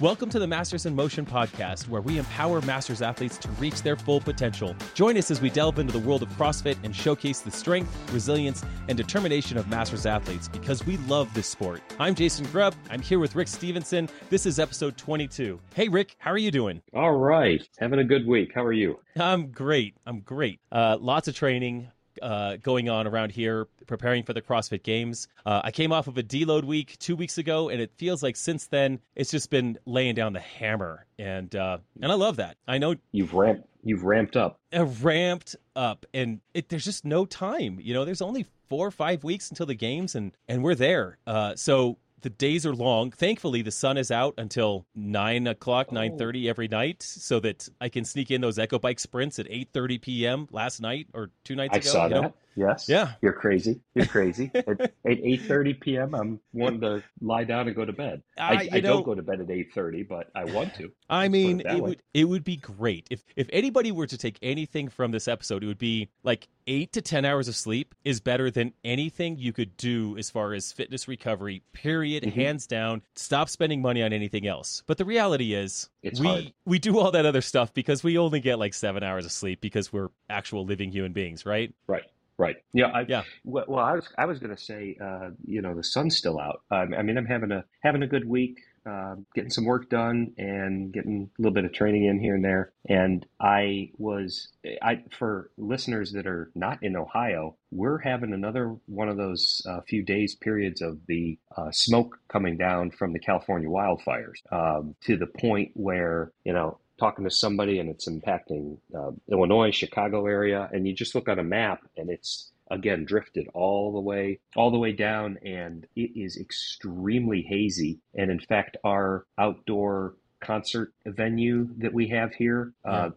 Welcome to the Masters in Motion podcast, where we empower Masters athletes to reach their full potential. Join us as we delve into the world of CrossFit and showcase the strength, resilience, and determination of Masters athletes because we love this sport. I'm Jason Grubb. I'm here with Rick Stevenson. This is episode 22. Hey, Rick, how are you doing? All right. Having a good week. How are you? I'm great. I'm great. Uh, lots of training, uh, going on around here preparing for the CrossFit Games. Uh, I came off of a deload week two weeks ago, and it feels like since then it's just been laying down the hammer, and uh, and I love that. I know you've ramped you've ramped up, uh, ramped up, and it, there's just no time. You know, there's only four or five weeks until the games, and and we're there. Uh, so the days are long. Thankfully, the sun is out until nine o'clock, oh. nine thirty every night, so that I can sneak in those Echo Bike sprints at eight thirty p.m. last night or two nights I ago. I saw that. Know? Yes. Yeah. You're crazy. You're crazy. at, at eight thirty p.m., I'm wanting to lie down and go to bed. I, I, I know, don't go to bed at eight thirty, but I want to. I mean, it, it would it would be great if if anybody were to take anything from this episode, it would be like eight to ten hours of sleep is better than anything you could do as far as fitness recovery. Period. Mm-hmm. Hands down. Stop spending money on anything else. But the reality is, it's we hard. we do all that other stuff because we only get like seven hours of sleep because we're actual living human beings, right? Right. Right. Yeah. I, yeah. Well, I was I was going to say, uh, you know, the sun's still out. Um, I mean, I'm having a having a good week, uh, getting some work done, and getting a little bit of training in here and there. And I was, I for listeners that are not in Ohio, we're having another one of those uh, few days periods of the uh, smoke coming down from the California wildfires um, to the point where you know talking to somebody and it's impacting uh, Illinois, Chicago area, and you just look on a map and it's again drifted all the way all the way down and it is extremely hazy and in fact our outdoor concert venue that we have here yeah. uh,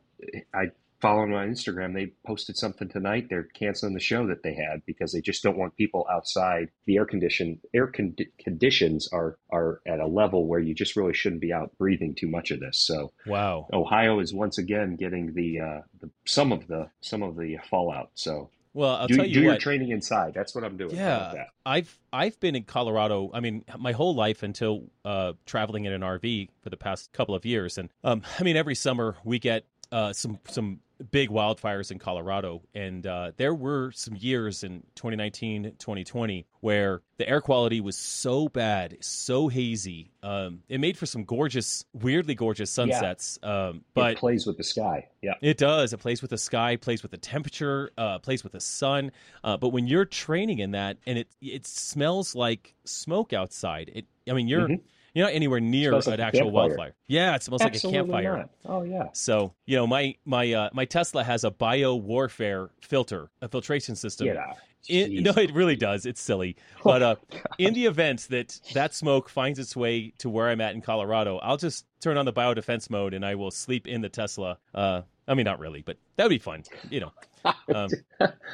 I following on Instagram, they posted something tonight. They're canceling the show that they had because they just don't want people outside. The air condition air con- conditions are are at a level where you just really shouldn't be out breathing too much of this. So wow, Ohio is once again getting the, uh, the some of the some of the fallout. So well, I'll do, tell you do what, your training inside. That's what I'm doing. Yeah, I've I've been in Colorado. I mean, my whole life until uh, traveling in an RV for the past couple of years, and um, I mean, every summer we get uh, some some big wildfires in Colorado. And uh, there were some years in 2019, 2020 where the air quality was so bad, so hazy. Um, it made for some gorgeous, weirdly gorgeous sunsets. Yeah. Um, but it plays with the sky. Yeah, it does. It plays with the sky, plays with the temperature, uh, plays with the sun. Uh, but when you're training in that, and it it smells like smoke outside. It, I mean, you're. Mm-hmm you're not anywhere near an actual wildfire. Yeah, it smells Absolutely like a campfire. Not. Oh yeah. So you know, my my uh, my Tesla has a bio warfare filter, a filtration system. Yeah. No, it really does. It's silly, but uh, in the event that that smoke finds its way to where I'm at in Colorado, I'll just turn on the biodefense mode and I will sleep in the Tesla. Uh, I mean, not really, but that would be fun. You know, um,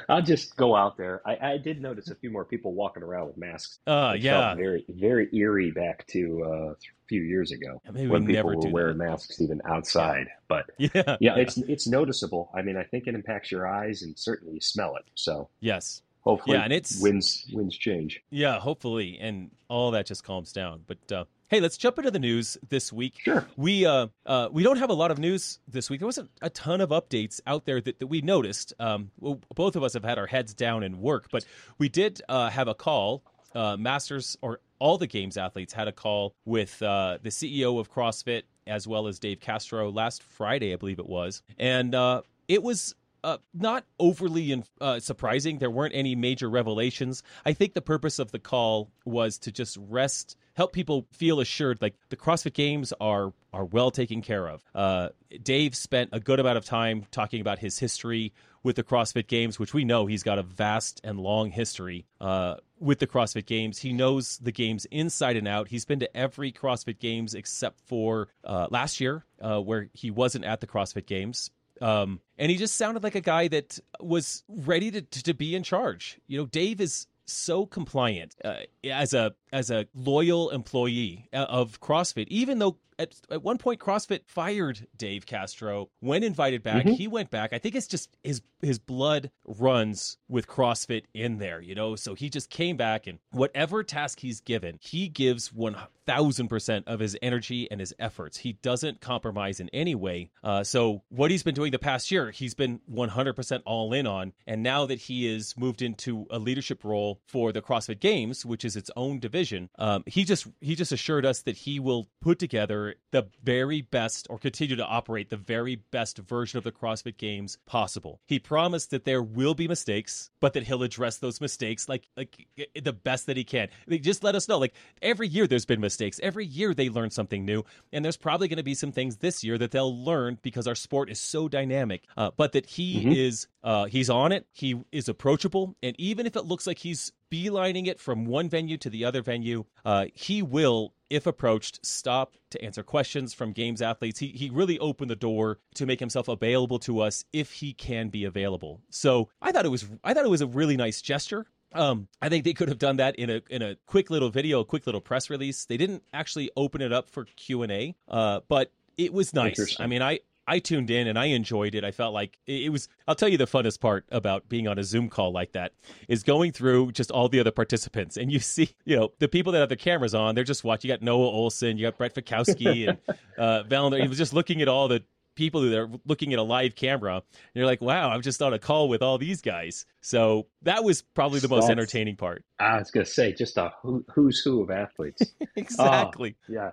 I'll just go out there. I, I, did notice a few more people walking around with masks. Uh, yeah, very very eerie back to uh, a few years ago yeah, when people were wearing that. masks even outside. But yeah, yeah, yeah, it's it's noticeable. I mean, I think it impacts your eyes and certainly you smell it. So yes, hopefully, yeah, and it's winds winds change. Yeah, hopefully, and all that just calms down. But uh, Hey, let's jump into the news this week. Sure. We uh, uh, we don't have a lot of news this week. There wasn't a ton of updates out there that, that we noticed. Um, well, both of us have had our heads down in work, but we did uh, have a call. Uh, Masters or all the games athletes had a call with uh, the CEO of CrossFit as well as Dave Castro last Friday, I believe it was, and uh, it was uh, not overly uh, surprising. There weren't any major revelations. I think the purpose of the call was to just rest help people feel assured like the CrossFit Games are are well taken care of. Uh, Dave spent a good amount of time talking about his history with the CrossFit Games, which we know he's got a vast and long history uh, with the CrossFit Games. He knows the games inside and out. He's been to every CrossFit Games except for uh, last year, uh, where he wasn't at the CrossFit Games. Um, and he just sounded like a guy that was ready to, to, to be in charge. You know, Dave is so compliant uh, as a as a loyal employee uh, of CrossFit, even though at, at one point CrossFit fired Dave Castro when invited back. Mm-hmm. He went back. I think it's just his his blood runs with CrossFit in there, you know. So he just came back and whatever task he's given, he gives one thousand percent of his energy and his efforts. He doesn't compromise in any way. Uh, so what he's been doing the past year, he's been one hundred percent all in on. And now that he is moved into a leadership role for the CrossFit Games, which is its own division, um, he just he just assured us that he will put together the very best or continue to operate the very best version of the CrossFit Games possible. He promised that there will be mistakes, but that he'll address those mistakes like like the best that he can. Just let us know. Like every year, there's been mistakes. Every year they learn something new, and there's probably going to be some things this year that they'll learn because our sport is so dynamic. Uh, but that he mm-hmm. is uh, he's on it. He is approachable, and even if it looks like he's beelining it from one venue to the other venue, uh, he will, if approached, stop to answer questions from games athletes. He he really opened the door to make himself available to us if he can be available. So I thought it was I thought it was a really nice gesture. Um, I think they could have done that in a in a quick little video, a quick little press release. They didn't actually open it up for Q and A, uh, but it was nice. I mean, I I tuned in and I enjoyed it. I felt like it was. I'll tell you the funnest part about being on a Zoom call like that is going through just all the other participants, and you see, you know, the people that have the cameras on. They're just watching. You got Noah Ohlsen, you got Brent Fikowski, and uh, He was just looking at all the people who are looking at a live camera. And you're like, wow, I'm just on a call with all these guys. So that was probably the most entertaining part. I was going to say, just a who, who's who of athletes. exactly. Oh, yeah.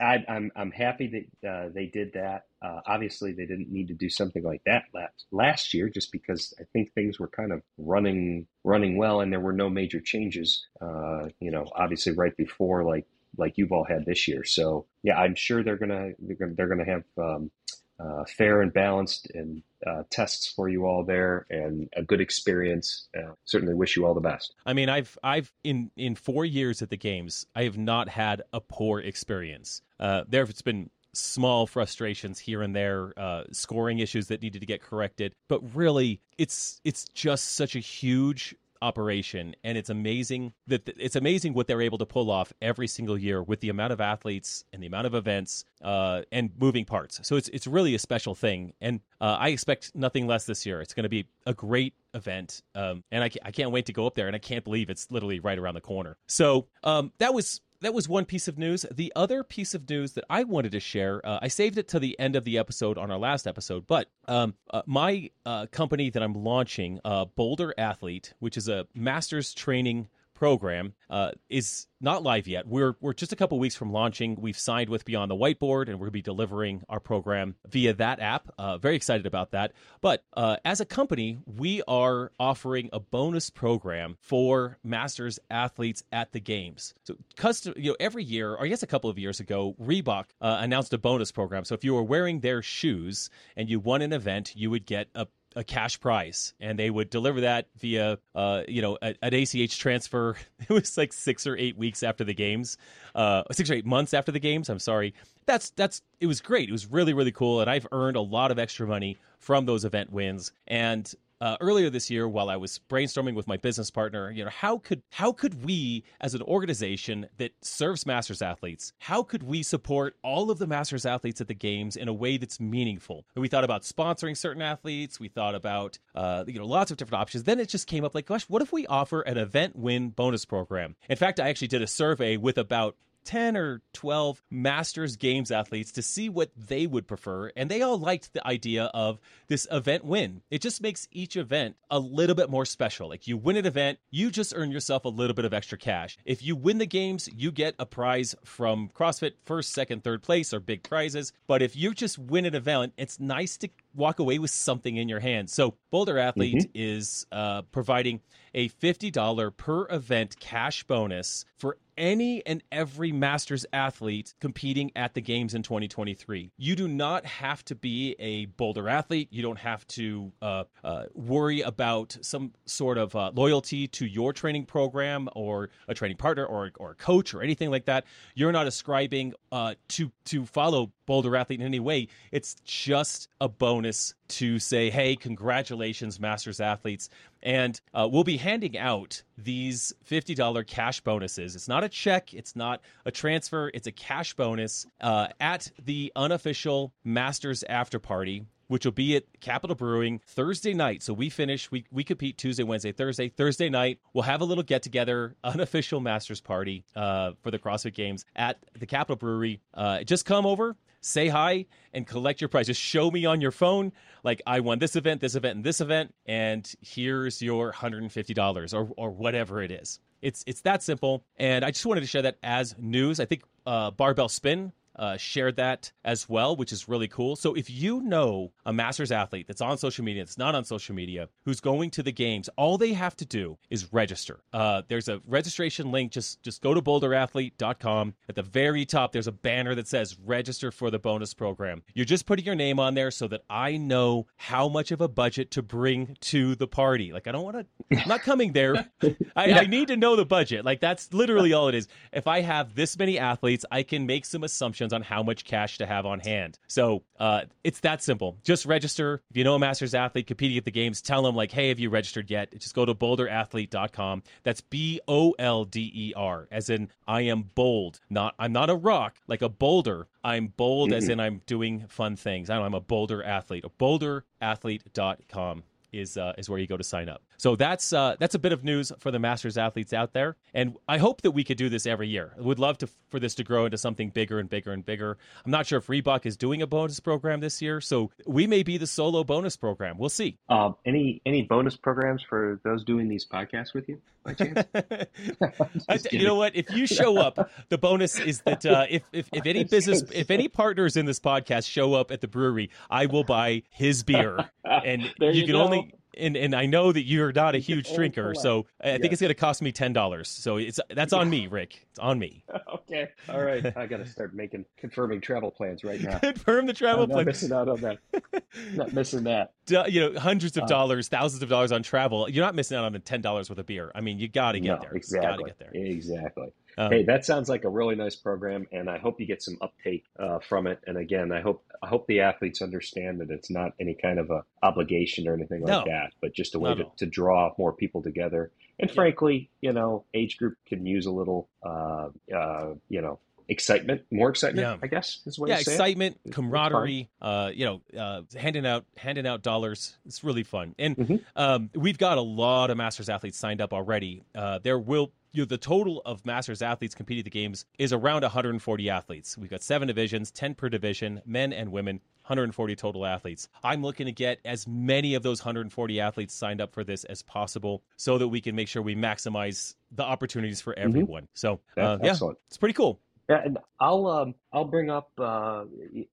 I, am I'm, I'm happy that uh, they did that. Uh, obviously, they didn't need to do something like that last, last year, just because I think things were kind of running running well, and there were no major changes. Uh, you know, obviously, right before like like you've all had this year. So yeah, I'm sure they're gonna they're gonna, they're gonna have um, uh, fair and balanced and uh, tests for you all there and a good experience. Uh, certainly wish you all the best. I mean, I've I've in in four years at the games, I have not had a poor experience. Uh, there has been small frustrations here and there, uh, scoring issues that needed to get corrected, but really, it's it's just such a huge operation and it's amazing that it's amazing what they're able to pull off every single year with the amount of athletes and the amount of events uh, and moving parts. So it's it's really a special thing and uh, i expect nothing less this year. It's going to be a great event um, and I, I can't wait to go up there and i can't believe it's literally right around the corner. So um, that was that was one piece of news. The other piece of news that I wanted to share, uh, I saved it to the end of the episode on our last episode, but um, uh, my uh, company that I'm launching, uh, Bolder Athlete, which is a master's training program uh, is not live yet. We're we're just a couple weeks from launching. We've signed with Beyond the Whiteboard, and we're going to be delivering our program via that app. Uh, very excited about that. But uh, as a company, we are offering a bonus program for masters athletes at the games. So, custom, you know, every year, or I guess a couple of years ago, Reebok uh, announced a bonus program. So if you were wearing their shoes and you won an event, you would get a a cash prize, and they would deliver that via, uh, you know, an ACH transfer. It was like six or eight weeks after the games, uh, six or eight months after the games. I'm sorry. That's that's it was great. It was really really cool, and I've earned a lot of extra money from those event wins. And uh, earlier this year while I was brainstorming with my business partner, you know, how could how could we as an organization that serves masters athletes, how could we support all of the masters athletes at the games in a way that's meaningful? And we thought about sponsoring certain athletes, we thought about uh, you know lots of different options. Then it just came up like, gosh, what if we offer an event win bonus program? In fact, I actually did a survey with about 10 or 12 Masters Games athletes to see what they would prefer, and they all liked the idea of this event win. It just makes each event a little bit more special. Like you win an event, you just earn yourself a little bit of extra cash. If you win the games, you get a prize from CrossFit first, second, third place or big prizes. But if you just win an event, it's nice to walk away with something in your hand. So Bolder Athlete mm-hmm. is uh, providing a $50 per event cash bonus for any and every Masters athlete competing at the games in 2023. You do not have to be a Bolder athlete. You don't have to uh, uh, worry about some sort of uh, loyalty to your training program or a training partner or, or a coach or anything like that. You're not ascribing uh, to to follow Bolder athlete in any way. It's just a bonus to say, hey, congratulations, Masters athletes. And uh, we'll be handing out these $50 cash bonuses. It's not a check, it's not a transfer, it's a cash bonus uh, at the unofficial Masters after party which will be at Capital Brewing Thursday night. So we finish, we, we compete Tuesday, Wednesday, Thursday. Thursday night, we'll have a little get together, unofficial Masters party uh, for the CrossFit Games at the Capital Brewery. Uh, just come over, say hi, and collect your prize. Just show me on your phone, like, I won this event, this event, and this event, and here's your $150 or, or whatever it is. It's it's that simple, and I just wanted to share that as news. I think uh, Barbell Spin uh, shared that as well, which is really cool. So if you know a Masters athlete that's on social media, that's not on social media, who's going to the games, all they have to do is register. Uh, there's a registration link. Just just go to bolderathlete.com. At the very top, there's a banner that says register for the bonus program. You're just putting your name on there so that I know how much of a budget to bring to the party. Like I don't want to. I'm not coming there. I, yeah. I need to know the budget. Like that's literally all it is. If I have this many athletes, I can make some assumptions on how much cash to have on hand. So uh, it's that simple. Just register. If you know a Masters athlete competing at the games, tell them like, hey, have you registered yet? Just go to bolderathlete.com. That's B O L D E R, as in I am bold. Not I'm not a rock like a boulder. I'm bold mm-hmm. as in I'm doing fun things. I know I'm a Bolder athlete. Bolderathlete.com is uh, is where you go to sign up. So that's uh, that's a bit of news for the Masters athletes out there, and I hope that we could do this every year. I would love to for this to grow into something bigger and bigger and bigger. I'm not sure if Reebok is doing a bonus program this year, so we may be the solo bonus program. We'll see. Um, any any bonus programs for those doing these podcasts with you by chance? you know what? If you show up, the bonus is that uh, if, if if any business if any partners in this podcast show up at the brewery, I will buy his beer, and you, you, can go. only and and I know that you're not a huge drinker, so I yes. think it's going to cost me ten dollars. So it's that's on me, Rick. It's on me. okay, all right. I got to start making confirming travel plans right now. Confirm the travel I'm. Not missing out on that. not missing that. You know, hundreds of uh, dollars, thousands of dollars on travel. You're not missing out on the ten dollars worth of beer. I mean, you got to get no, there. Exactly. Got to get there. Exactly. Um, hey, that sounds like a really nice program, and I hope you get some uptake uh, from it. And again, I hope I hope the athletes understand that it's not any kind of a obligation or anything like no, that, but just a way to, to, draw more people together. And yeah. frankly, you know, age group can use a little, uh, uh, you know, excitement, more excitement, yeah. I guess is what. You say. Yeah, excitement, it. camaraderie. Uh, you know, uh, handing out handing out dollars. It's really fun, and mm-hmm. um, we've got a lot of Masters athletes signed up already. Uh, there will you know, the total of Masters athletes competing at the games is around 140 athletes. We've got seven divisions, 10 per division, men and women, 140 total athletes. I'm looking to get as many of those 140 athletes signed up for this as possible so that we can make sure we maximize the opportunities for mm-hmm. everyone. Mm-hmm. So, uh, yeah, it's pretty cool. Yeah, and I'll um, I'll bring up uh,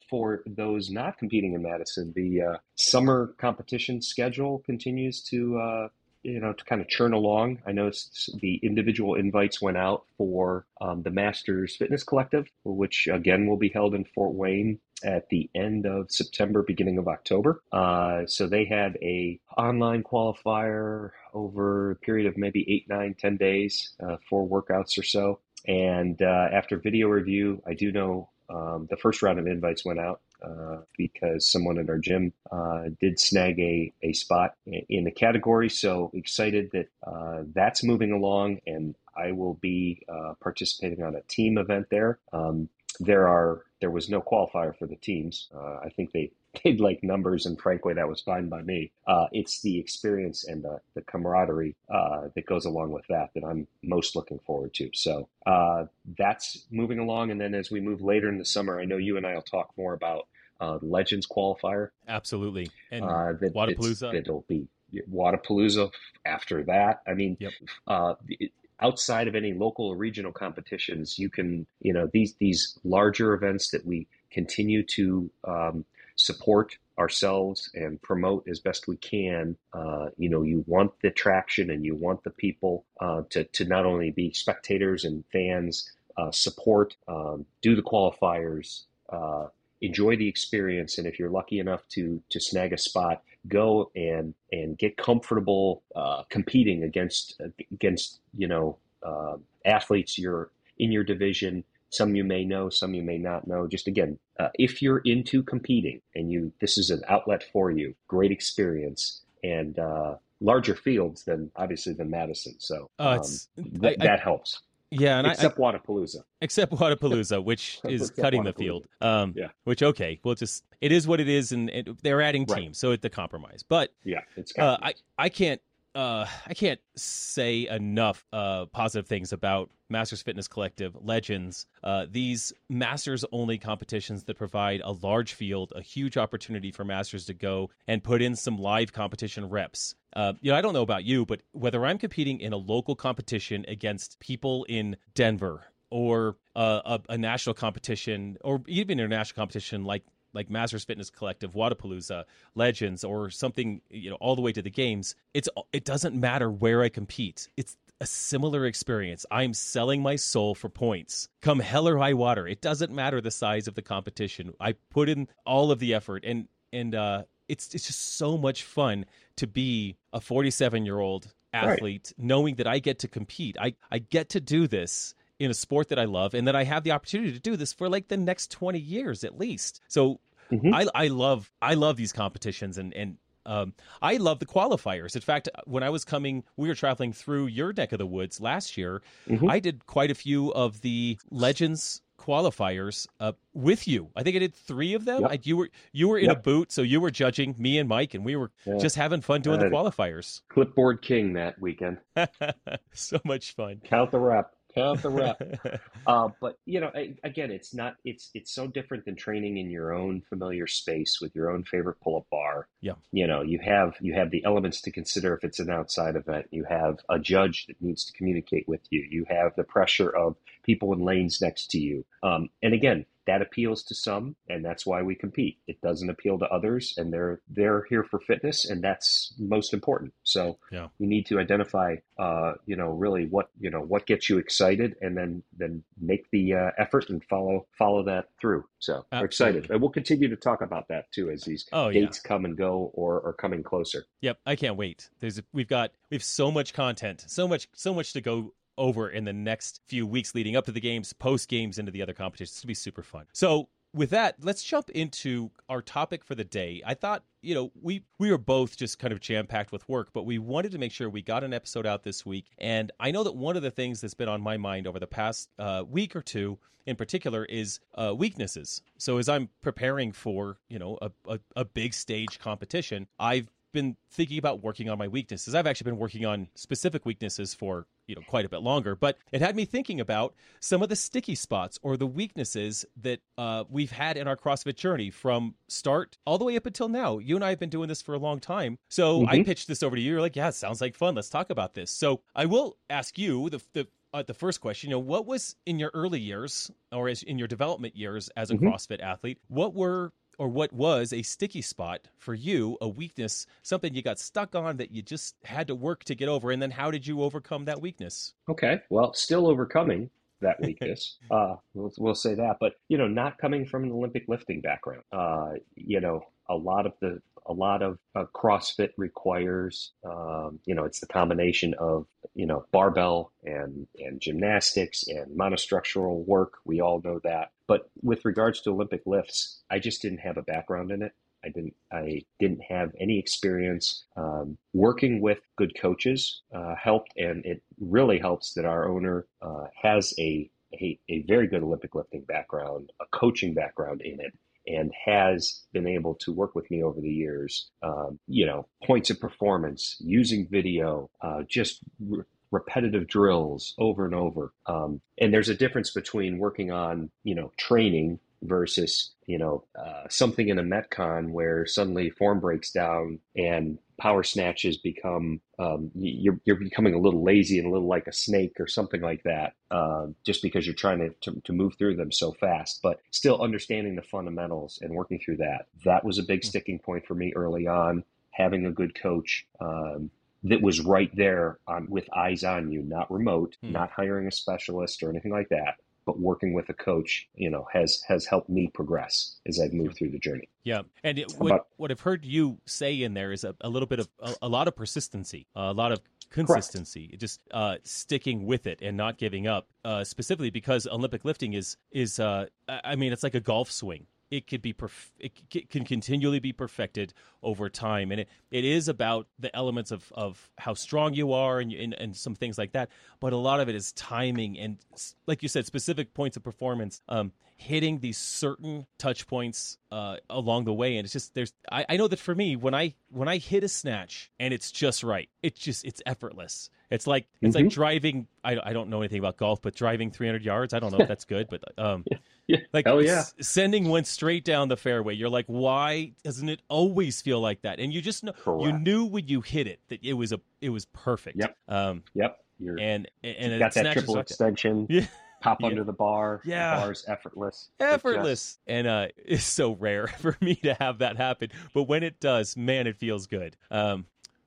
for those not competing in Madison, the uh, summer competition schedule continues to uh, you know, to kind of churn along. I know the individual invites went out for um, the Masters Fitness Collective, which again will be held in Fort Wayne at the end of September, beginning of October. Uh, so they had a online qualifier over a period of maybe eight, nine, ten days, uh, four workouts or so. And uh, after video review, I do know um, the first round of invites went out uh, because someone at our gym uh, did snag a, a spot in the category. So excited that uh, that's moving along, and I will be uh, participating on a team event there. Um, there are there was no qualifier for the teams. Uh, I think they did like numbers, and frankly, that was fine by me. Uh, it's the experience and the, the camaraderie uh, that goes along with that that I'm most looking forward to. So uh, that's moving along. And then as we move later in the summer, I know you and I will talk more about uh, Legends qualifier. Absolutely. And uh, that, Wodapalooza. It'll be Wodapalooza after that. I mean, yep. Uh, it, outside of any local or regional competitions, you can, you know, these these larger events that we continue to um, support ourselves and promote as best we can. Uh, you know, you want the traction and you want the people uh, to, to not only be spectators and fans, uh, support, um, do the qualifiers, uh, enjoy the experience, and if you're lucky enough to to snag a spot, go and and get comfortable uh, competing against against you know uh, athletes you're in your division some you may know, some you may not know. Just again, uh, if you're into competing and you this is an outlet for you, great experience and uh, larger fields than obviously than Madison. So um, th- I, that helps. Yeah, and except I, Wodapalooza. Except Wodapalooza, which is cutting the field. Um, yeah. Which okay, well, just it is what it is, and it, they're adding teams, right. so it's a compromise. But yeah, it's. Uh, I I can't uh, I can't say enough uh, positive things about Masters Fitness Collective, Legends, uh, these Masters only competitions that provide a large field, a huge opportunity for Masters to go and put in some live competition reps. Uh, you know, I don't know about you, but whether I'm competing in a local competition against people in Denver or uh, a, a, national competition or even international competition like like Masters Fitness Collective, Wodapalooza, Legends, or something, you know, all the way to the games, it's it doesn't matter where I compete. It's a similar experience. I'm selling my soul for points. Come hell or high water. It doesn't matter the size of the competition. I put in all of the effort and and uh it's it's just so much fun to be a 47 year old athlete right. knowing that I get to compete. I I get to do this in a sport that I love and that I have the opportunity to do this for like the next 20 years at least. So mm-hmm. I, I love I love these competitions and and um, I love the qualifiers. In fact, when I was coming, we were traveling through your neck of the woods last year. Mm-hmm. I did quite a few of the Legends qualifiers uh, with you. I think I did three of them. Yep. I, you were you were in yep. a boot, so you were judging me and Mike, and we were yeah. just having fun doing the qualifiers. Clipboard king that weekend. so much fun. Count the rep count the rep. uh, but you know, again, it's not. It's it's so different than training in your own familiar space with your own favorite pull-up bar. Yeah. You know, you have you have the elements to consider if it's an outside event. You have a judge that needs to communicate with you. You have the pressure of people in lanes next to you. Um, and again, that appeals to some and that's why we compete it doesn't appeal to others and they're they're here for fitness and that's most important so yeah. we need to identify uh, you know really what you know what gets you excited and then then make the uh, effort and follow follow that through so Absolutely. we're excited and we'll continue to talk about that too as these oh, dates yeah. come and go or are coming closer yep i can't wait there's a, we've got we've so much content so much so much to go over in the next few weeks leading up to the games, post games, into the other competitions. It's going to be super fun. So, with that, let's jump into our topic for the day. I thought, you know, we we were both just kind of jam packed with work, but we wanted to make sure we got an episode out this week. And I know that one of the things that's been on my mind over the past uh, week or two, in particular, is uh, weaknesses. So as I'm preparing for, you know, a, a, a big stage competition, I've been thinking about working on my weaknesses. I've actually been working on specific weaknesses for you know quite a bit longer, but it had me thinking about some of the sticky spots or the weaknesses that uh, we've had in our CrossFit journey from start all the way up until now. You and I have been doing this for a long time, so mm-hmm. I pitched this over to you. You're like, "Yeah, sounds like fun. Let's talk about this." So I will ask you the the uh, the first question, you know, what was in your early years or as in your development years as a mm-hmm. CrossFit athlete? What were or what was a sticky spot for you, a weakness, something you got stuck on that you just had to work to get over? And then how did you overcome that weakness? Okay. Well, still overcoming that weakness. uh, we'll, we'll, say that. But, you know, not coming from an Olympic lifting background, uh, you know, a lot of the a lot of uh, CrossFit requires, um, you know, it's the combination of, you know, barbell and, and gymnastics and monostructural work. We all know that. But with regards to Olympic lifts, I just didn't have a background in it. I didn't. I didn't have any experience um, working with good coaches. Uh, helped, and it really helps that our owner uh, has a, a a very good Olympic lifting background, a coaching background in it, and has been able to work with me over the years. Um, you know, points of performance, using video, uh, just repetitive drills over and over. Um, and there's a difference between working on, you know, training versus you know uh, something in a metcon where suddenly form breaks down and power snatches become um, you're, you're becoming a little lazy and a little like a snake or something like that uh, just because you're trying to, to, to, move through them so fast but still understanding the fundamentals and working through that that was a big hmm. sticking point for me early on having a good coach um, that was right there on, with eyes on you not remote hmm. not hiring a specialist or anything like that but working with a coach, you know, has has helped me progress as I've moved through the journey. Yeah, and it, what, About, what I've heard you say in there is a, a little bit of a, a lot of persistency, a lot of consistency, Correct. just uh, sticking with it and not giving up. Uh, specifically because Olympic lifting is is uh, I mean it's like a golf swing it could be perf- it can continually be perfected over time and it, it is about the elements of, of how strong you are and, and, and some things like that but a lot of it is timing and like you said specific points of performance um, hitting these certain touch points uh, along the way and it's just there's I, I know that for me when i when i hit a snatch and it's just right it's just it's effortless it's like it's mm-hmm. like driving. I, I don't know anything about golf, but driving 300 yards. I don't know if that's good, but um, yeah. Yeah. like oh yeah, sending one straight down the fairway. You're like, why doesn't it always feel like that? And you just know Correct. you knew when you hit it that it was a it was perfect. Yep. Um. Yep. You're, and and you got that triple extension. Yeah. Pop yeah. under the bar. Yeah. The bar's effortless. Effortless. Just... And uh, it's so rare for me to have that happen. But when it does, man, it feels good. Um,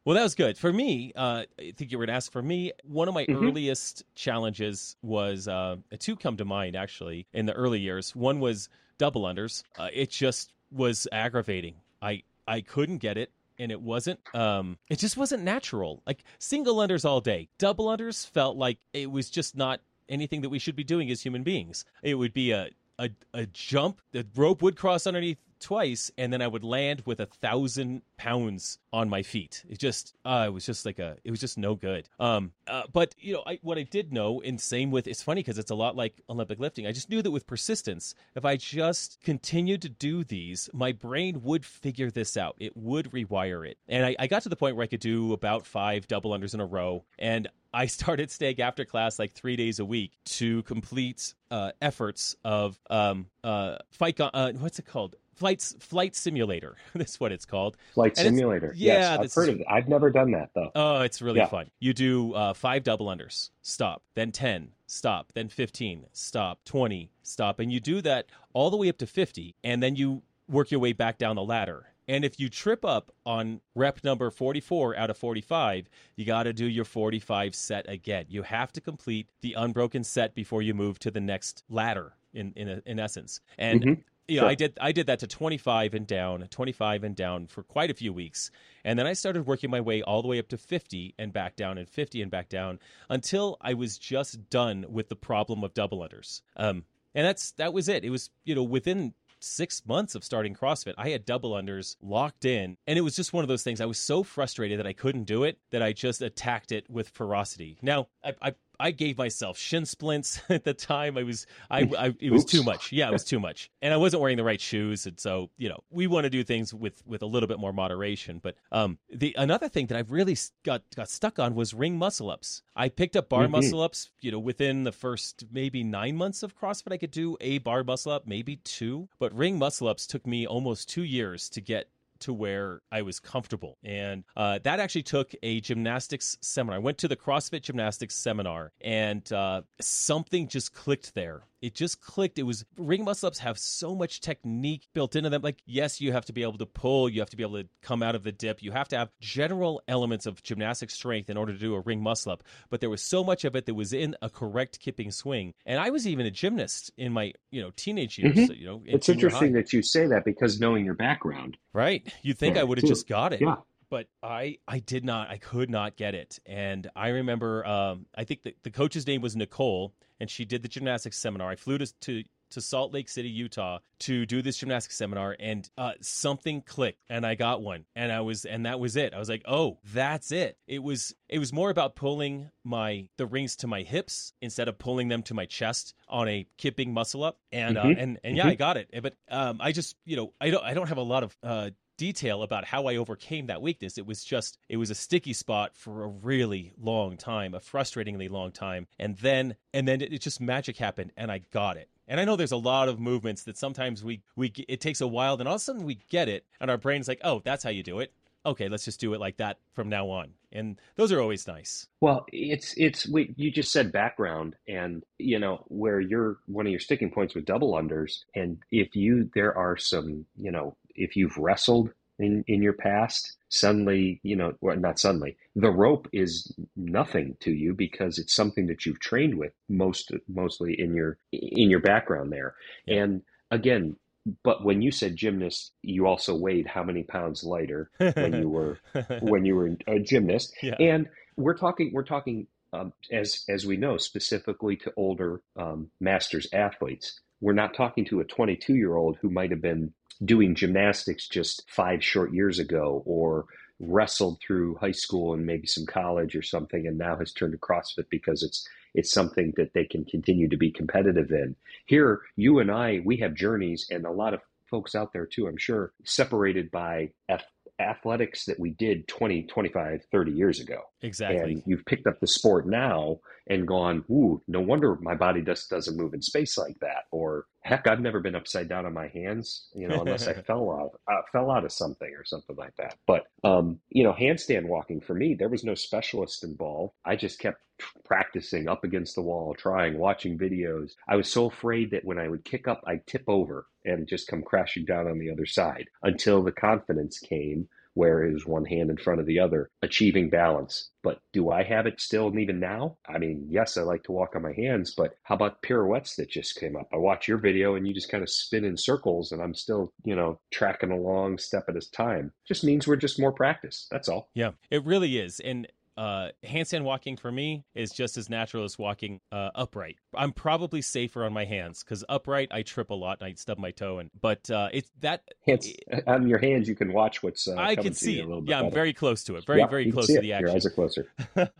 well, that was good. For me, uh, I think you were going to ask for me. One of my mm-hmm. earliest challenges was uh, two come to mind, actually, in the early years. One was double unders. Uh, it just was aggravating. I, I couldn't get it. And it wasn't, um, it just wasn't natural. Like single unders all day. Double unders felt like it was just not anything that we should be doing as human beings. It would be a, a, a jump, the rope would cross underneath twice, and then I would land with a thousand pounds on my feet. It just, uh, it was just like a, it was just no good. Um, uh, but you know, I, what I did know, and same with, it's funny because it's a lot like Olympic lifting. I just knew that with persistence, if I just continued to do these, my brain would figure this out. It would rewire it, and I, I got to the point where I could do about five double unders in a row, and I started staying after class like three days a week to complete uh, efforts of um, uh, fight. Uh, what's it called? Flights flight simulator. That's what it's called. Flight and simulator. Yeah, yes, I've heard of it. I've never done that though. Oh, it's really yeah. fun. You do uh, five double unders, stop, then ten, stop, then fifteen, stop, twenty, stop, and you do that all the way up to fifty, and then you work your way back down the ladder. And if you trip up on rep number 44 out of 45, you got to do your 45 set again. You have to complete the unbroken set before you move to the next ladder in in, in essence. And mm-hmm yeah, sure. I did. I did that to 25 and down, 25 and down for quite a few weeks, and then I started working my way all the way up to 50 and back down, and 50 and back down until I was just done with the problem of double unders. Um, and that's that was it. It was you know within six months of starting CrossFit, I had double unders locked in. And it was just one of those things. I was so frustrated that I couldn't do it that I just attacked it with ferocity. Now, I, I I gave myself shin splints at the time. I was, I, I it was Oops. too much. Yeah, it was too much, and I wasn't wearing the right shoes, and so you know, we want to do things with with a little bit more moderation. But um, the another thing that I've really got got stuck on was ring muscle ups. I picked up bar mm-hmm. muscle ups. You know, within the first maybe nine months of CrossFit, I could do a bar muscle up, maybe two. But ring muscle ups took me almost two years to get to where I was comfortable. And uh, that actually took a gymnastics seminar. I went to the CrossFit gymnastics seminar and uh, something just clicked there it just clicked. It was ring muscle ups have so much technique built into them. Like, yes, you have to be able to pull, you have to be able to come out of the dip, you have to have general elements of gymnastic strength in order to do a ring muscle up. But there was so much of it that was in a correct kipping swing. And I was even a gymnast in my you know teenage years. Mm-hmm. You know, in it's interesting high. that you say that because knowing your background, right? You'd think I would have just got it. Yeah but I I did not I could not get it and I remember um, I think the, the coach's name was Nicole and she did the gymnastics seminar. I flew to, to to Salt Lake City, Utah, to do this gymnastics seminar, and uh, something clicked, and I got one, and I was, and that was it. I was like, oh, that's it. It was, it was more about pulling my the rings to my hips instead of pulling them to my chest on a kipping muscle up, and uh, mm-hmm. uh, and and yeah, mm-hmm. I got it. But um, I just, you know, I don't, I don't have a lot of uh, detail about how I overcame that weakness. It was just, it was a sticky spot for a really long time, a frustratingly long time. And then, and then it, it just magic happened and I got it. And I know there's a lot of movements that sometimes we, we, it takes a while, then all of a sudden we get it and our brain's like, oh, that's how you do it. Okay, let's just do it like that from now on. And those are always nice. Well, it's, it's, we, you just said background and, you know, where you're one of your sticking points with double unders. And if you, there are some, you know, if you've wrestled in, in your past, suddenly, you know, well, not suddenly, the rope is nothing to you because it's something that you've trained with most mostly in your in your background there. Yeah. And again, but when you said gymnast, you also weighed how many pounds lighter when you were when you were a gymnast. Yeah. And we're talking we're talking um, as as we know specifically to older um, masters athletes. We're not talking to a 22 year old who might have been doing gymnastics just five short years ago or wrestled through high school and maybe some college or something and now has turned to CrossFit because it's it's something that they can continue to be competitive in. Here, you and I, we have journeys and a lot of folks out there too, I'm sure, separated by athletics that we did 20, 25, 30 years ago. Exactly. And you've picked up the sport now and gone, ooh, no wonder my body just doesn't move in space like that. Or heck, I've never been upside down on my hands, you know, unless I fell out, uh, fell out of something or something like that. But, um, you know, handstand walking for me, there was no specialist involved. I just kept practicing up against the wall, trying, watching videos. I was so afraid that when I would kick up, I'd tip over and just come crashing down on the other side until the confidence came where it was one hand in front of the other, achieving balance. But do I have it still and even now? I mean, yes, I like to walk on my hands, but how about pirouettes that just came up? I watch your video and you just kind of spin in circles and I'm still, you know, tracking along step at a time. Just means we're just more practice. That's all. Yeah, it really is. And uh, handstand walking for me is just as natural as walking uh, upright. I'm probably safer on my hands because upright I trip a lot and I stub my toe. And but uh, it's that hands, on your hands you can watch what's uh, I can see it. yeah, better. I'm very close to it. Very yeah, very close to the action. Your eyes are closer.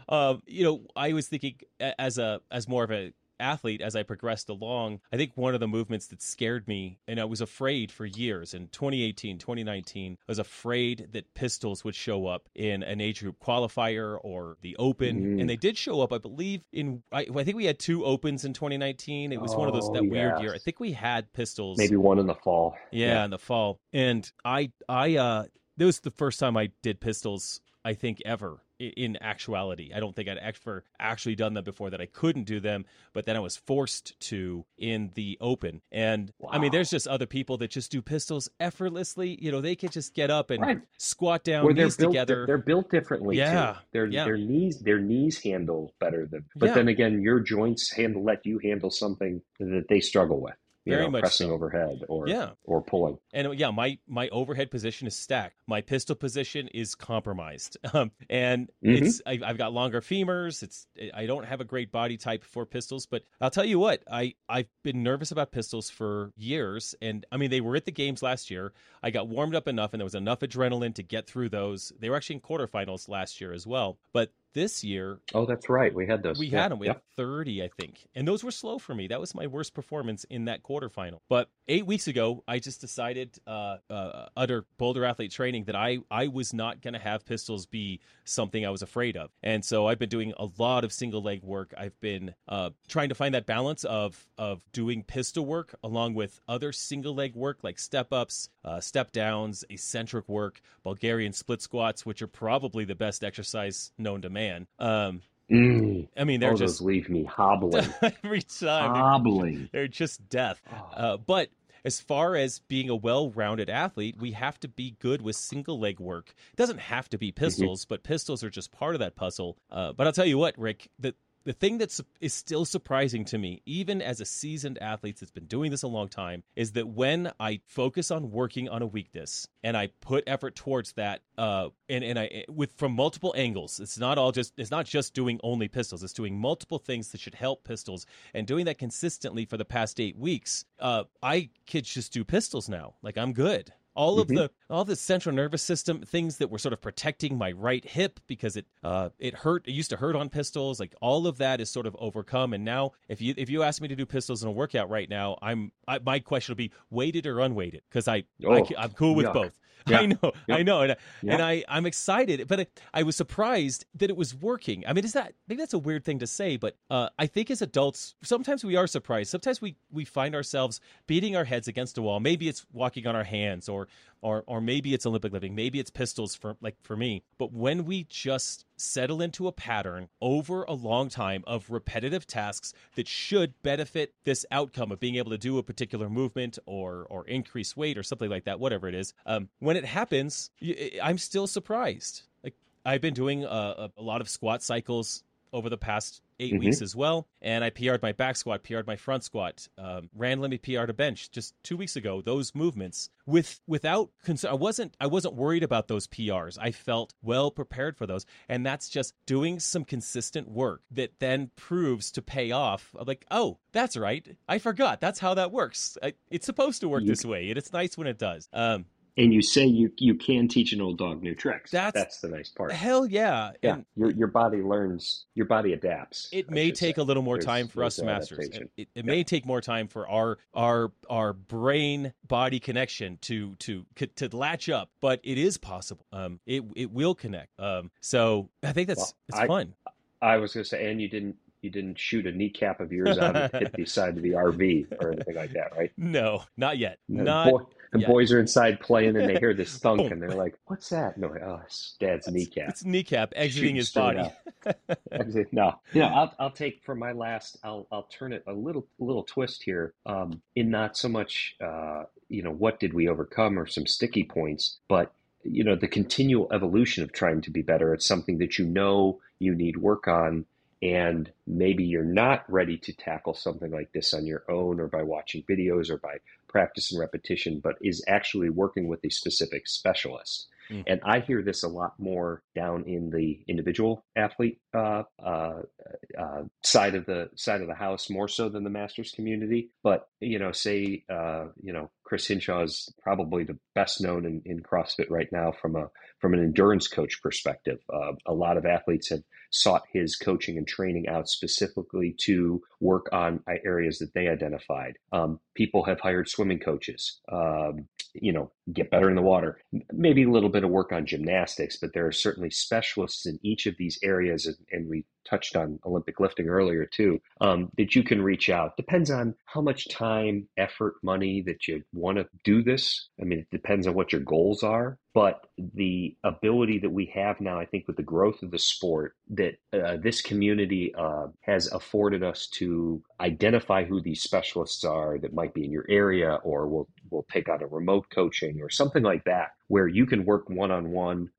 um, you know, I was thinking as a as more of a athlete as I progressed along, I think one of the movements that scared me, and I was afraid for years in 2018, 2019, I was afraid that pistols would show up in an age group qualifier or the open. Mm. And they did show up, I believe, in, I, I, think we had two opens in 2019. It was oh, one of those, that yes. weird year. I think we had pistols. Maybe one in the fall. Yeah, yeah. in the fall. And I, I, uh, this was the first time I did pistols I think ever in actuality. I don't think I'd ever actually done them before that I couldn't do them, but then I was forced to in the open. And wow. I mean, there's just other people that just do pistols effortlessly. You know, they can just get up and right. squat down, or knees built, together. They're, they're, built differently. Yeah, too. Their yeah. their knees their knees handle better than. But yeah. then again, your joints handle let you handle something that they struggle with very know, much pressing so. overhead or yeah. or pulling. And yeah, my my overhead position is stacked. My pistol position is compromised, um, and mm-hmm. it's I, have got longer femurs. It's I don't have a great body type for pistols, but I'll tell you what, I I've been nervous about pistols for years, and I mean they were at the games last year. I got warmed up enough, and there was enough adrenaline to get through those. They were actually in quarterfinals last year as well, but this year. Oh, that's right. We had those. We yeah. had them. We had 30, I think. And those were slow for me. That was my worst performance in that quarterfinal. But eight weeks ago, I just decided, uh, uh, utter Bolder athlete training, that I, I was not going to have pistols be something I was afraid of. And so I've been doing a lot of single leg work. I've been uh, trying to find that balance of, of doing pistol work along with other single leg work like step ups, uh, step downs, eccentric work, Bulgarian split squats, which are probably the best exercise known to man. Um, Mm. I mean, they're oh, just leave me hobbling every time. Hobbling. They're, they're just death. Oh. Uh, but as far as being a well-rounded athlete, we have to be good with single leg work. It doesn't have to be mm-hmm. pistols, mm-hmm. but pistols are just part of that puzzle. Uh, but I'll tell you what, Rick, the the thing that is still surprising to me, even as a seasoned athlete that's been doing this a long time, is that when I focus on working on a weakness and I put effort towards that, uh, and and I with from multiple angles, it's not all just it's not just doing only pistols. It's doing multiple things that should help pistols, and doing that consistently for the past eight weeks. Uh, I could just do pistols now. Like I'm good all mm-hmm. of the all the central nervous system things that were sort of protecting my right hip because it uh it hurt it used to hurt on pistols like all of that is sort of overcome and now if you if you ask me to do pistols in a workout right now i'm I, my question will be weighted or unweighted because I, oh, I am cool with yuck. both yeah. I know, yep. I know, and, and I I'm excited, but I, I, was surprised that it was working. I mean, is that maybe that's a weird thing to say, but uh, I think as adults, sometimes we are surprised. Sometimes we we find ourselves beating our heads against a wall. Maybe it's walking on our hands, or or or maybe it's Olympic lifting, maybe it's pistols for like for me. But when we just settle into a pattern over a long time of repetitive tasks that should benefit this outcome of being able to do a particular movement or or increase weight or something like that, whatever it is. Um, when it happens, I'm still surprised. Like I've been doing a, a lot of squat cycles over the past 8 mm-hmm. weeks as well. And I PR'd my back squat, PR'd my front squat, um, ran limit PR to bench just two weeks ago. Those movements with without concern. I wasn't I wasn't worried about those PRs. I felt well prepared for those, and that's just doing some consistent work that then proves to pay off. Like, oh, that's right. I forgot. That's how that works. I, it's supposed to work this way, and it's nice when it does. Um, and you say you you can teach an old dog new tricks. That's that's the nice part. Hell yeah! Yeah, and your your body learns, your body adapts. It may take say. a little more there's, time for us masters. It, it, it may take more time for our our our brain body connection to to to latch up, but it is possible. Um, it it will connect. Um, so I think that's well, it's I, fun. I was going to say, and you didn't you didn't shoot a kneecap of yours out and hit the side of the RV or anything like that, right? No, not yet. Not boy, the boys are inside playing and they hear this thunk and they're like, "What's that?" No, oh, it's Dad's it's, kneecap. It's kneecap exiting his body. no, you know, I'll I'll take for my last. I'll I'll turn it a little little twist here. Um, in not so much, uh, you know, what did we overcome or some sticky points, but you know, the continual evolution of trying to be better. It's something that you know you need work on and maybe you're not ready to tackle something like this on your own or by watching videos or by practice and repetition, but is actually working with a specific specialist. Mm. And I hear this a lot more down in the individual athlete uh, uh, uh, side of the side of the house, more so than the masters community. But you know, say uh, you know Chris Hinshaw is probably the best known in, in CrossFit right now from a from an endurance coach perspective. Uh, a lot of athletes have sought his coaching and training out specifically to work on areas that they identified. Um, people have hired swimming coaches, um, you know, get better in the water. Maybe a little bit of work on gymnastics, but there are certainly specialists in each of these areas, and, and we touched on Olympic lifting earlier too, um, that you can reach out. Depends on how much time, effort, money that you want to do this. I mean, it depends on what your goals are. But the ability that we have now, I think, with the growth of the sport, that uh, this community uh, has afforded us to identify who these specialists are that might be in your area, or will will take on a remote coaching or something like that, where you can work one on one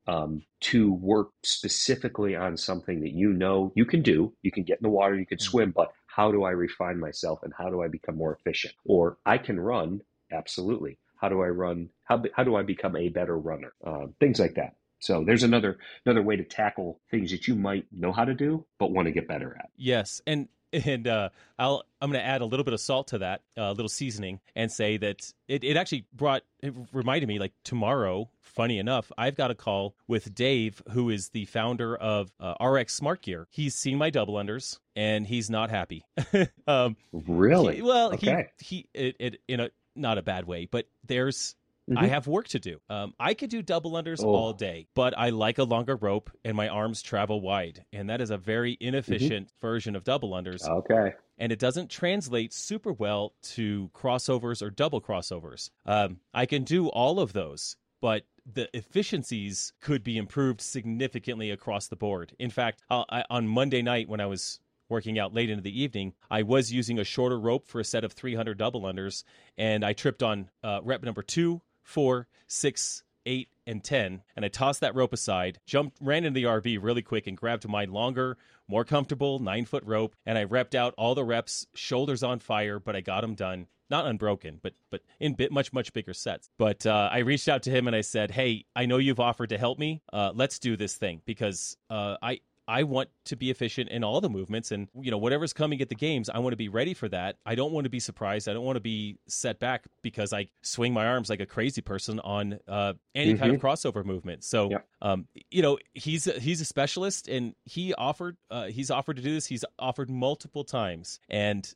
to work specifically on something that you know you can do. You can get in the water, you can mm. swim, but how do I refine myself and how do I become more efficient? Or I can run, absolutely. How do I run? How, how do I become a better runner? Uh, things like that. So there's another another way to tackle things that you might know how to do but want to get better at. Yes, and and uh, I'll I'm going to add a little bit of salt to that, a uh, little seasoning, and say that it, it actually brought it reminded me like tomorrow. Funny enough, I've got a call with Dave, who is the founder of uh, RX Smart Gear. He's seen my double unders, and he's not happy. um, really? He, well, okay. he he it, it in a not a bad way, but there's Mm-hmm. I have work to do. Um, I could do double unders oh. all day, but I like a longer rope and my arms travel wide. And that is a very inefficient mm-hmm. version of double unders. Okay. And it doesn't translate super well to crossovers or double crossovers. Um, I can do all of those, but the efficiencies could be improved significantly across the board. In fact, I, on Monday night when I was working out late into the evening, I was using a shorter rope for a set of 300 double unders, and I tripped on uh, rep number two, four, six, eight, and 10. And I tossed that rope aside, jumped, ran into the RV really quick, and grabbed my longer, more comfortable nine foot rope. And I repped out all the reps, shoulders on fire, but I got them done. Not unbroken, but but in bit much much bigger sets. But uh, I reached out to him and I said, "Hey, I know you've offered to help me. Uh, let's do this thing because uh, I I want to be efficient in all the movements and you know whatever's coming at the games I want to be ready for that. I don't want to be surprised. I don't want to be set back because I swing my arms like a crazy person on uh, any mm-hmm. kind of mm-hmm. crossover movement. So yep. um, you know he's a, he's a specialist and he offered uh, he's offered to do this. He's offered multiple times and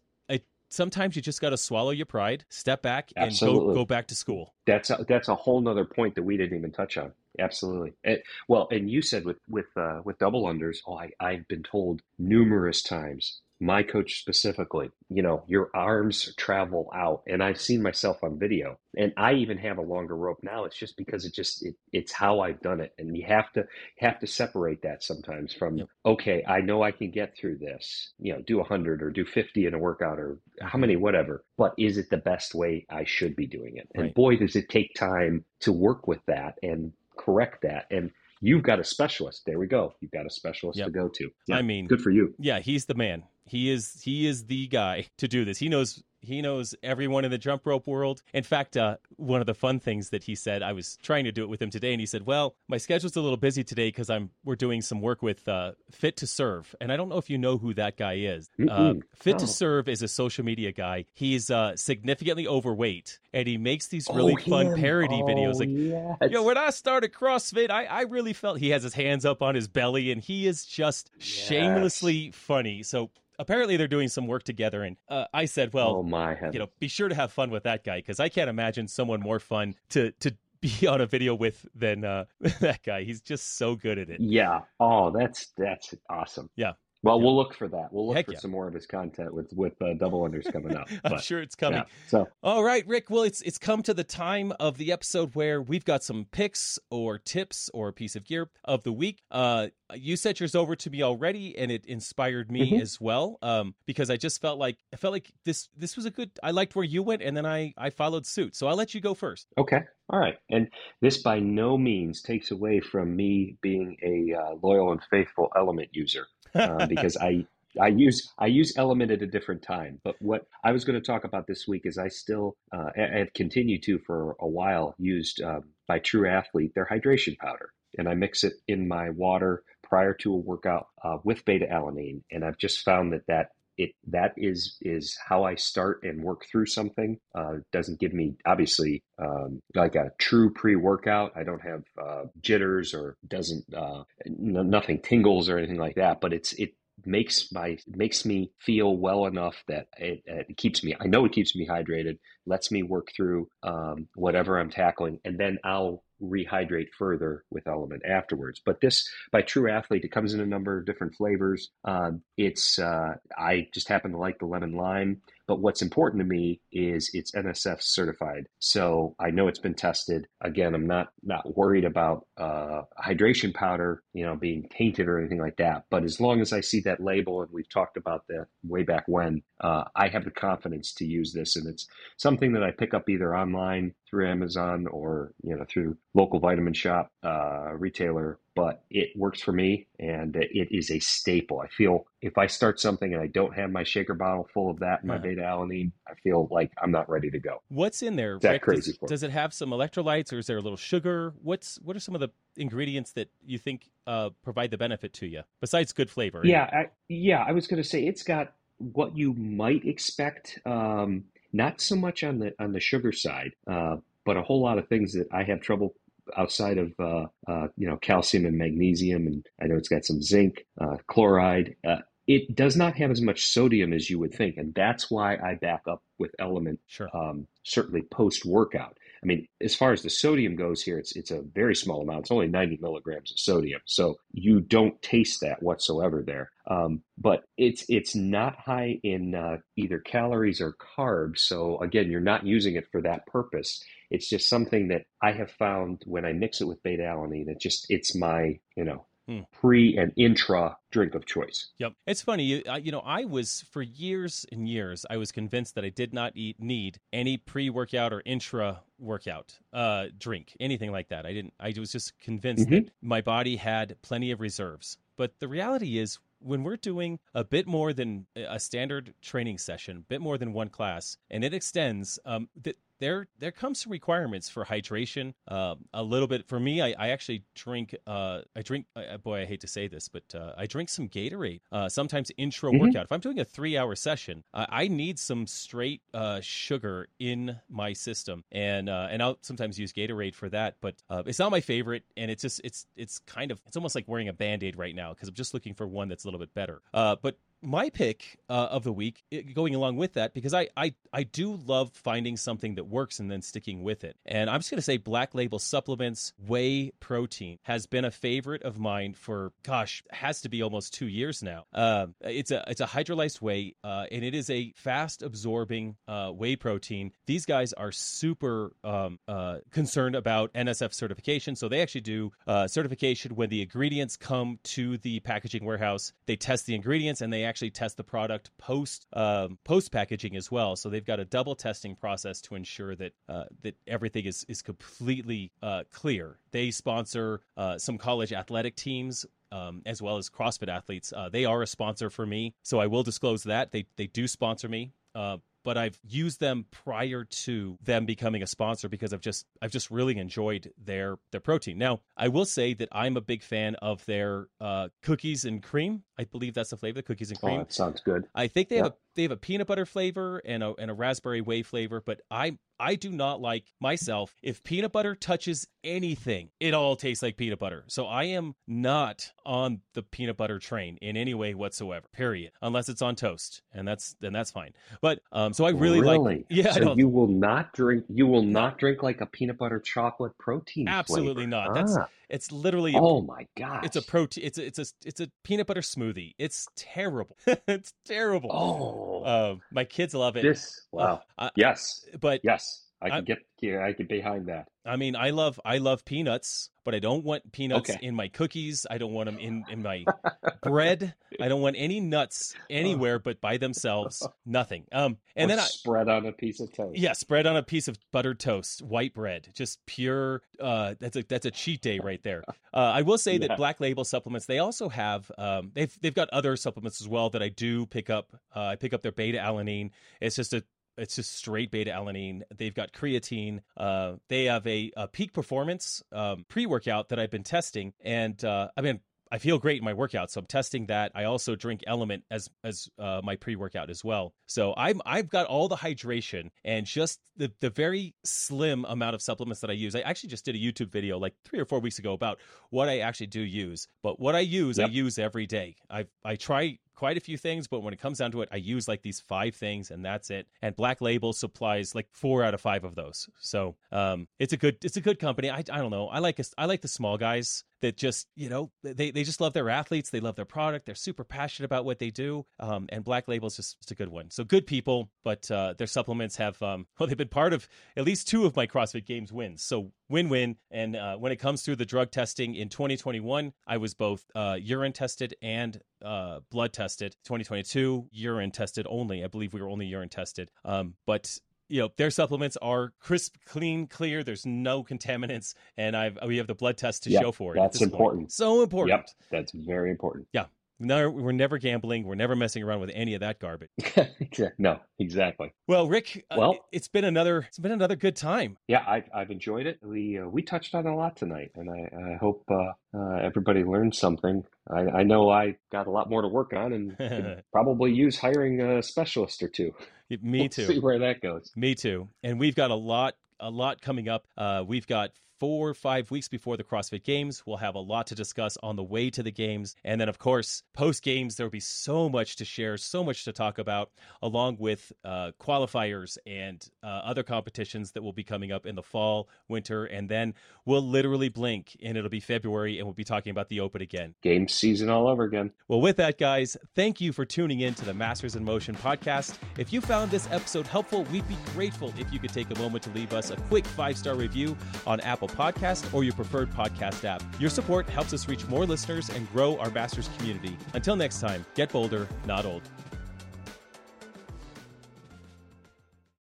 sometimes you just got to swallow your pride, step back, and go go back to school. That's a, that's a whole nother point that we didn't even touch on. Absolutely. And, well, and you said with with uh, with double unders, oh, I, I've been told numerous times my coach specifically, you know, your arms travel out. And I've seen myself on video. And I even have a longer rope now. It's just because it just it, it's how I've done it. And you have to have to separate that sometimes from yep. okay, I know I can get through this, you know, do 100 or do 50 in a workout or how many whatever, but is it the best way I should be doing it? And right. boy does it take time to work with that and correct that. And you've got a specialist. There we go. You've got a specialist yep. to go to. Yeah, I mean, good for you. Yeah, he's the man. He is he is the guy to do this. He knows he knows everyone in the jump rope world. In fact, uh, one of the fun things that he said, I was trying to do it with him today, and he said, "Well, my schedule's a little busy today because I'm we're doing some work with uh, Fit to Serve, and I don't know if you know who that guy is. Uh, Fit oh. to Serve is a social media guy. He's uh, significantly overweight, and he makes these really oh, fun parody oh, videos. Like, yes. know, when I started CrossFit, I, I really felt he has his hands up on his belly, and he is just yes. shamelessly funny. So apparently they're doing some work together and uh, i said well oh my you know be sure to have fun with that guy because i can't imagine someone more fun to to be on a video with than uh, that guy. He's just so good at it. Yeah. Oh that's that's awesome. Yeah well, we'll look for that. We'll look Heck for yeah. some more of his content with with uh, double unders coming up. I'm sure it's coming. Yeah, so, all right, Rick. Well, it's it's come to the time of the episode where we've got some picks or tips or a piece of gear of the week. Uh, you sent yours over to me already, and it inspired me mm-hmm. as well. Um, because I just felt like I felt like this this was a good. I liked where you went, and then I I followed suit. So I'll let you go first. Okay. All right. And this by no means takes away from me being a uh, loyal and faithful element user uh, because I I use I use Element at a different time. But what I was going to talk about this week is I still uh, have continued to for a while used um, by True Athlete their hydration powder, and I mix it in my water prior to a workout uh, with beta alanine, and I've just found that that it that is is how I start and work through something. Uh, doesn't give me obviously um, like a true pre workout. I don't have uh, jitters or doesn't uh, n- nothing tingles or anything like that. But it's it makes my makes me feel well enough that it, it, keeps me i know it keeps me hydrated lets me work through um, whatever i'm tackling and then i'll rehydrate further with element afterwards. But this by true athlete it comes in a number of different flavors. Um, it's uh, i just happen to like the lemon lime but what's important to me is it's NSF certified. So I know it's been tested. Again, I'm not not worried about uh, hydration powder, you know, being tainted or anything like that. But as long as I see that label, and we've talked about that way back when, uh, I have the confidence to use this, and it's something that I pick up either online through Amazon or you know through local vitamin shop uh, retailer but it works for me and it is a staple. I feel if I start something and I don't have my shaker bottle full of that my uh-huh. beta alanine, I feel like I'm not ready to go. What's in there? that crazy does, does, it have some electrolytes or is there a little sugar? What's what are some of the ingredients that you think uh, provide the benefit to you besides good flavor? Yeah, I, yeah. I was going to say it's got what you might expect. Um, not so much on the on the sugar side, uh, but a whole lot of things that I have trouble outside of uh, uh, you know calcium and magnesium, and I know it's got some zinc, uh, chloride. Uh, it does not have as much sodium as you would think, and that's why I back up with Element. Sure. Um, certainly post workout. I mean, as far as the sodium goes here, it's it's a very small amount. It's only 90 milligrams of sodium, so you don't taste that whatsoever there. Um, but it's it's not high in uh, either calories or carbs. So again, you're not using it for that purpose. It's just something that I have found when I mix it with beta alanine. It just it's my you know Hmm. pre and intra drink of choice. Yep. It's funny. You, you know, I was for years and years, I was convinced that I did not eat need any pre workout or intra workout uh, drink, anything like that. I didn't, I was just convinced mm-hmm. that my body had plenty of reserves. But the reality is, when we're doing a bit more than a standard training session, a bit more than one class, and it extends, um, that there there comes some requirements for hydration. Uh, a little bit for me, I, I actually drink. Uh, I drink. Uh, boy, I hate to say this, but uh, I drink some Gatorade. Uh, sometimes intra mm-hmm. workout. If I'm doing a three hour session, I need some straight uh, sugar in my system, and and I'll sometimes use Gatorade for that. But it's not my favorite, and it's just it's it's kind of it's almost like wearing a band aid right now because I'm just looking for one that's a little bit better. but my pick uh, of the week going along with that because I, I I do love finding something that works and then sticking with it. And I'm just going to say Black Label Supplements Whey Protein has been a favorite of mine for gosh, has to be almost 2 years now. Uh, it's a it's a hydrolyzed whey uh, and it is a fast absorbing uh, whey protein. These guys are super um, uh, concerned about NSF certification, so they actually do uh, certification when the ingredients come to the packaging warehouse. They test the ingredients and they actually test the product post um, post packaging as well. So they've got a double testing process to ensure that uh, that everything is is completely uh, clear. They sponsor uh, some college athletic teams um, as well as CrossFit athletes. Uh, they are a sponsor for me, so I will disclose that they they do sponsor me. Uh, but I've used them prior to them becoming a sponsor because I've just I've just really enjoyed their their protein. Now I will say that I'm a big fan of their uh, cookies and cream. I believe that's the flavor, the cookies and cream. Oh, that sounds good. I think they yep. have a they have a peanut butter flavor and a and a raspberry whey flavor, but I I do not like myself if peanut butter touches anything, it all tastes like peanut butter. So I am not on the peanut butter train in any way whatsoever. Period. Unless it's on toast, and that's then that's fine. But um, so I really, really? like. Yeah, so you will not drink. You will not drink like a peanut butter chocolate protein. Absolutely flavor. not. Ah. That's it's literally. Oh my god! It's a protein. It's a, it's a it's a peanut butter smoothie. It's terrible. it's terrible. Oh, uh, my kids love it. This wow. Uh, yes, but yes. I can I, get yeah, I get behind that. I mean, I love I love peanuts, but I don't want peanuts okay. in my cookies. I don't want them in in my bread. I don't want any nuts anywhere but by themselves. Nothing. Um, and or then spread I, on a piece of toast. Yeah, spread on a piece of buttered toast, white bread, just pure. Uh, that's a that's a cheat day right there. Uh, I will say yeah. that Black Label supplements they also have um they've they've got other supplements as well that I do pick up. Uh, I pick up their beta alanine. It's just a it's just straight beta alanine. They've got creatine. Uh, they have a, a peak performance um, pre workout that I've been testing, and uh, I mean. I feel great in my workout, so I'm testing that. I also drink Element as as uh, my pre workout as well. So I'm I've got all the hydration and just the the very slim amount of supplements that I use. I actually just did a YouTube video like three or four weeks ago about what I actually do use. But what I use, yep. I use every day. I I try quite a few things, but when it comes down to it, I use like these five things and that's it. And Black Label supplies like four out of five of those. So um, it's a good it's a good company. I, I don't know. I like a, I like the small guys that just you know they, they just love their athletes they love their product they're super passionate about what they do um, and black label is just, a good one so good people but uh, their supplements have um, well they've been part of at least two of my crossfit games wins so win-win and uh, when it comes to the drug testing in 2021 i was both uh, urine tested and uh, blood tested 2022 urine tested only i believe we were only urine tested um, but you know their supplements are crisp, clean, clear. There's no contaminants, and I've we have the blood test to yep, show for it. That's important. Point. So important. Yep, that's very important. Yeah. No, we're never gambling. We're never messing around with any of that garbage. no, exactly. Well, Rick, uh, well, uh, it's been another it's been another good time. Yeah, I, have enjoyed it. We uh, we touched on a lot tonight, and I, I hope uh, uh everybody learned something. I, I, know I got a lot more to work on, and probably use hiring a specialist or two. Me we'll too. See where that goes. Me too. And we've got a lot a lot coming up. Uh, we've got four or five weeks before the CrossFit Games. We'll have a lot to discuss on the way to the games. And then, of course, post games, there will be so much to share, so much to talk about, along with uh, qualifiers and uh, other competitions that will be coming up in the fall, winter. And then we'll literally blink and it'll be February and we'll be talking about the Open again. Game season all over again. Well, with that, guys, thank you for tuning in to the Masters in Motion podcast. If you found this episode helpful, we'd be grateful if you could take a moment to leave us a quick five star review on Apple Podcast or your preferred podcast app. Your support helps us reach more listeners and grow our Masters community. Until next time, get bolder, not old.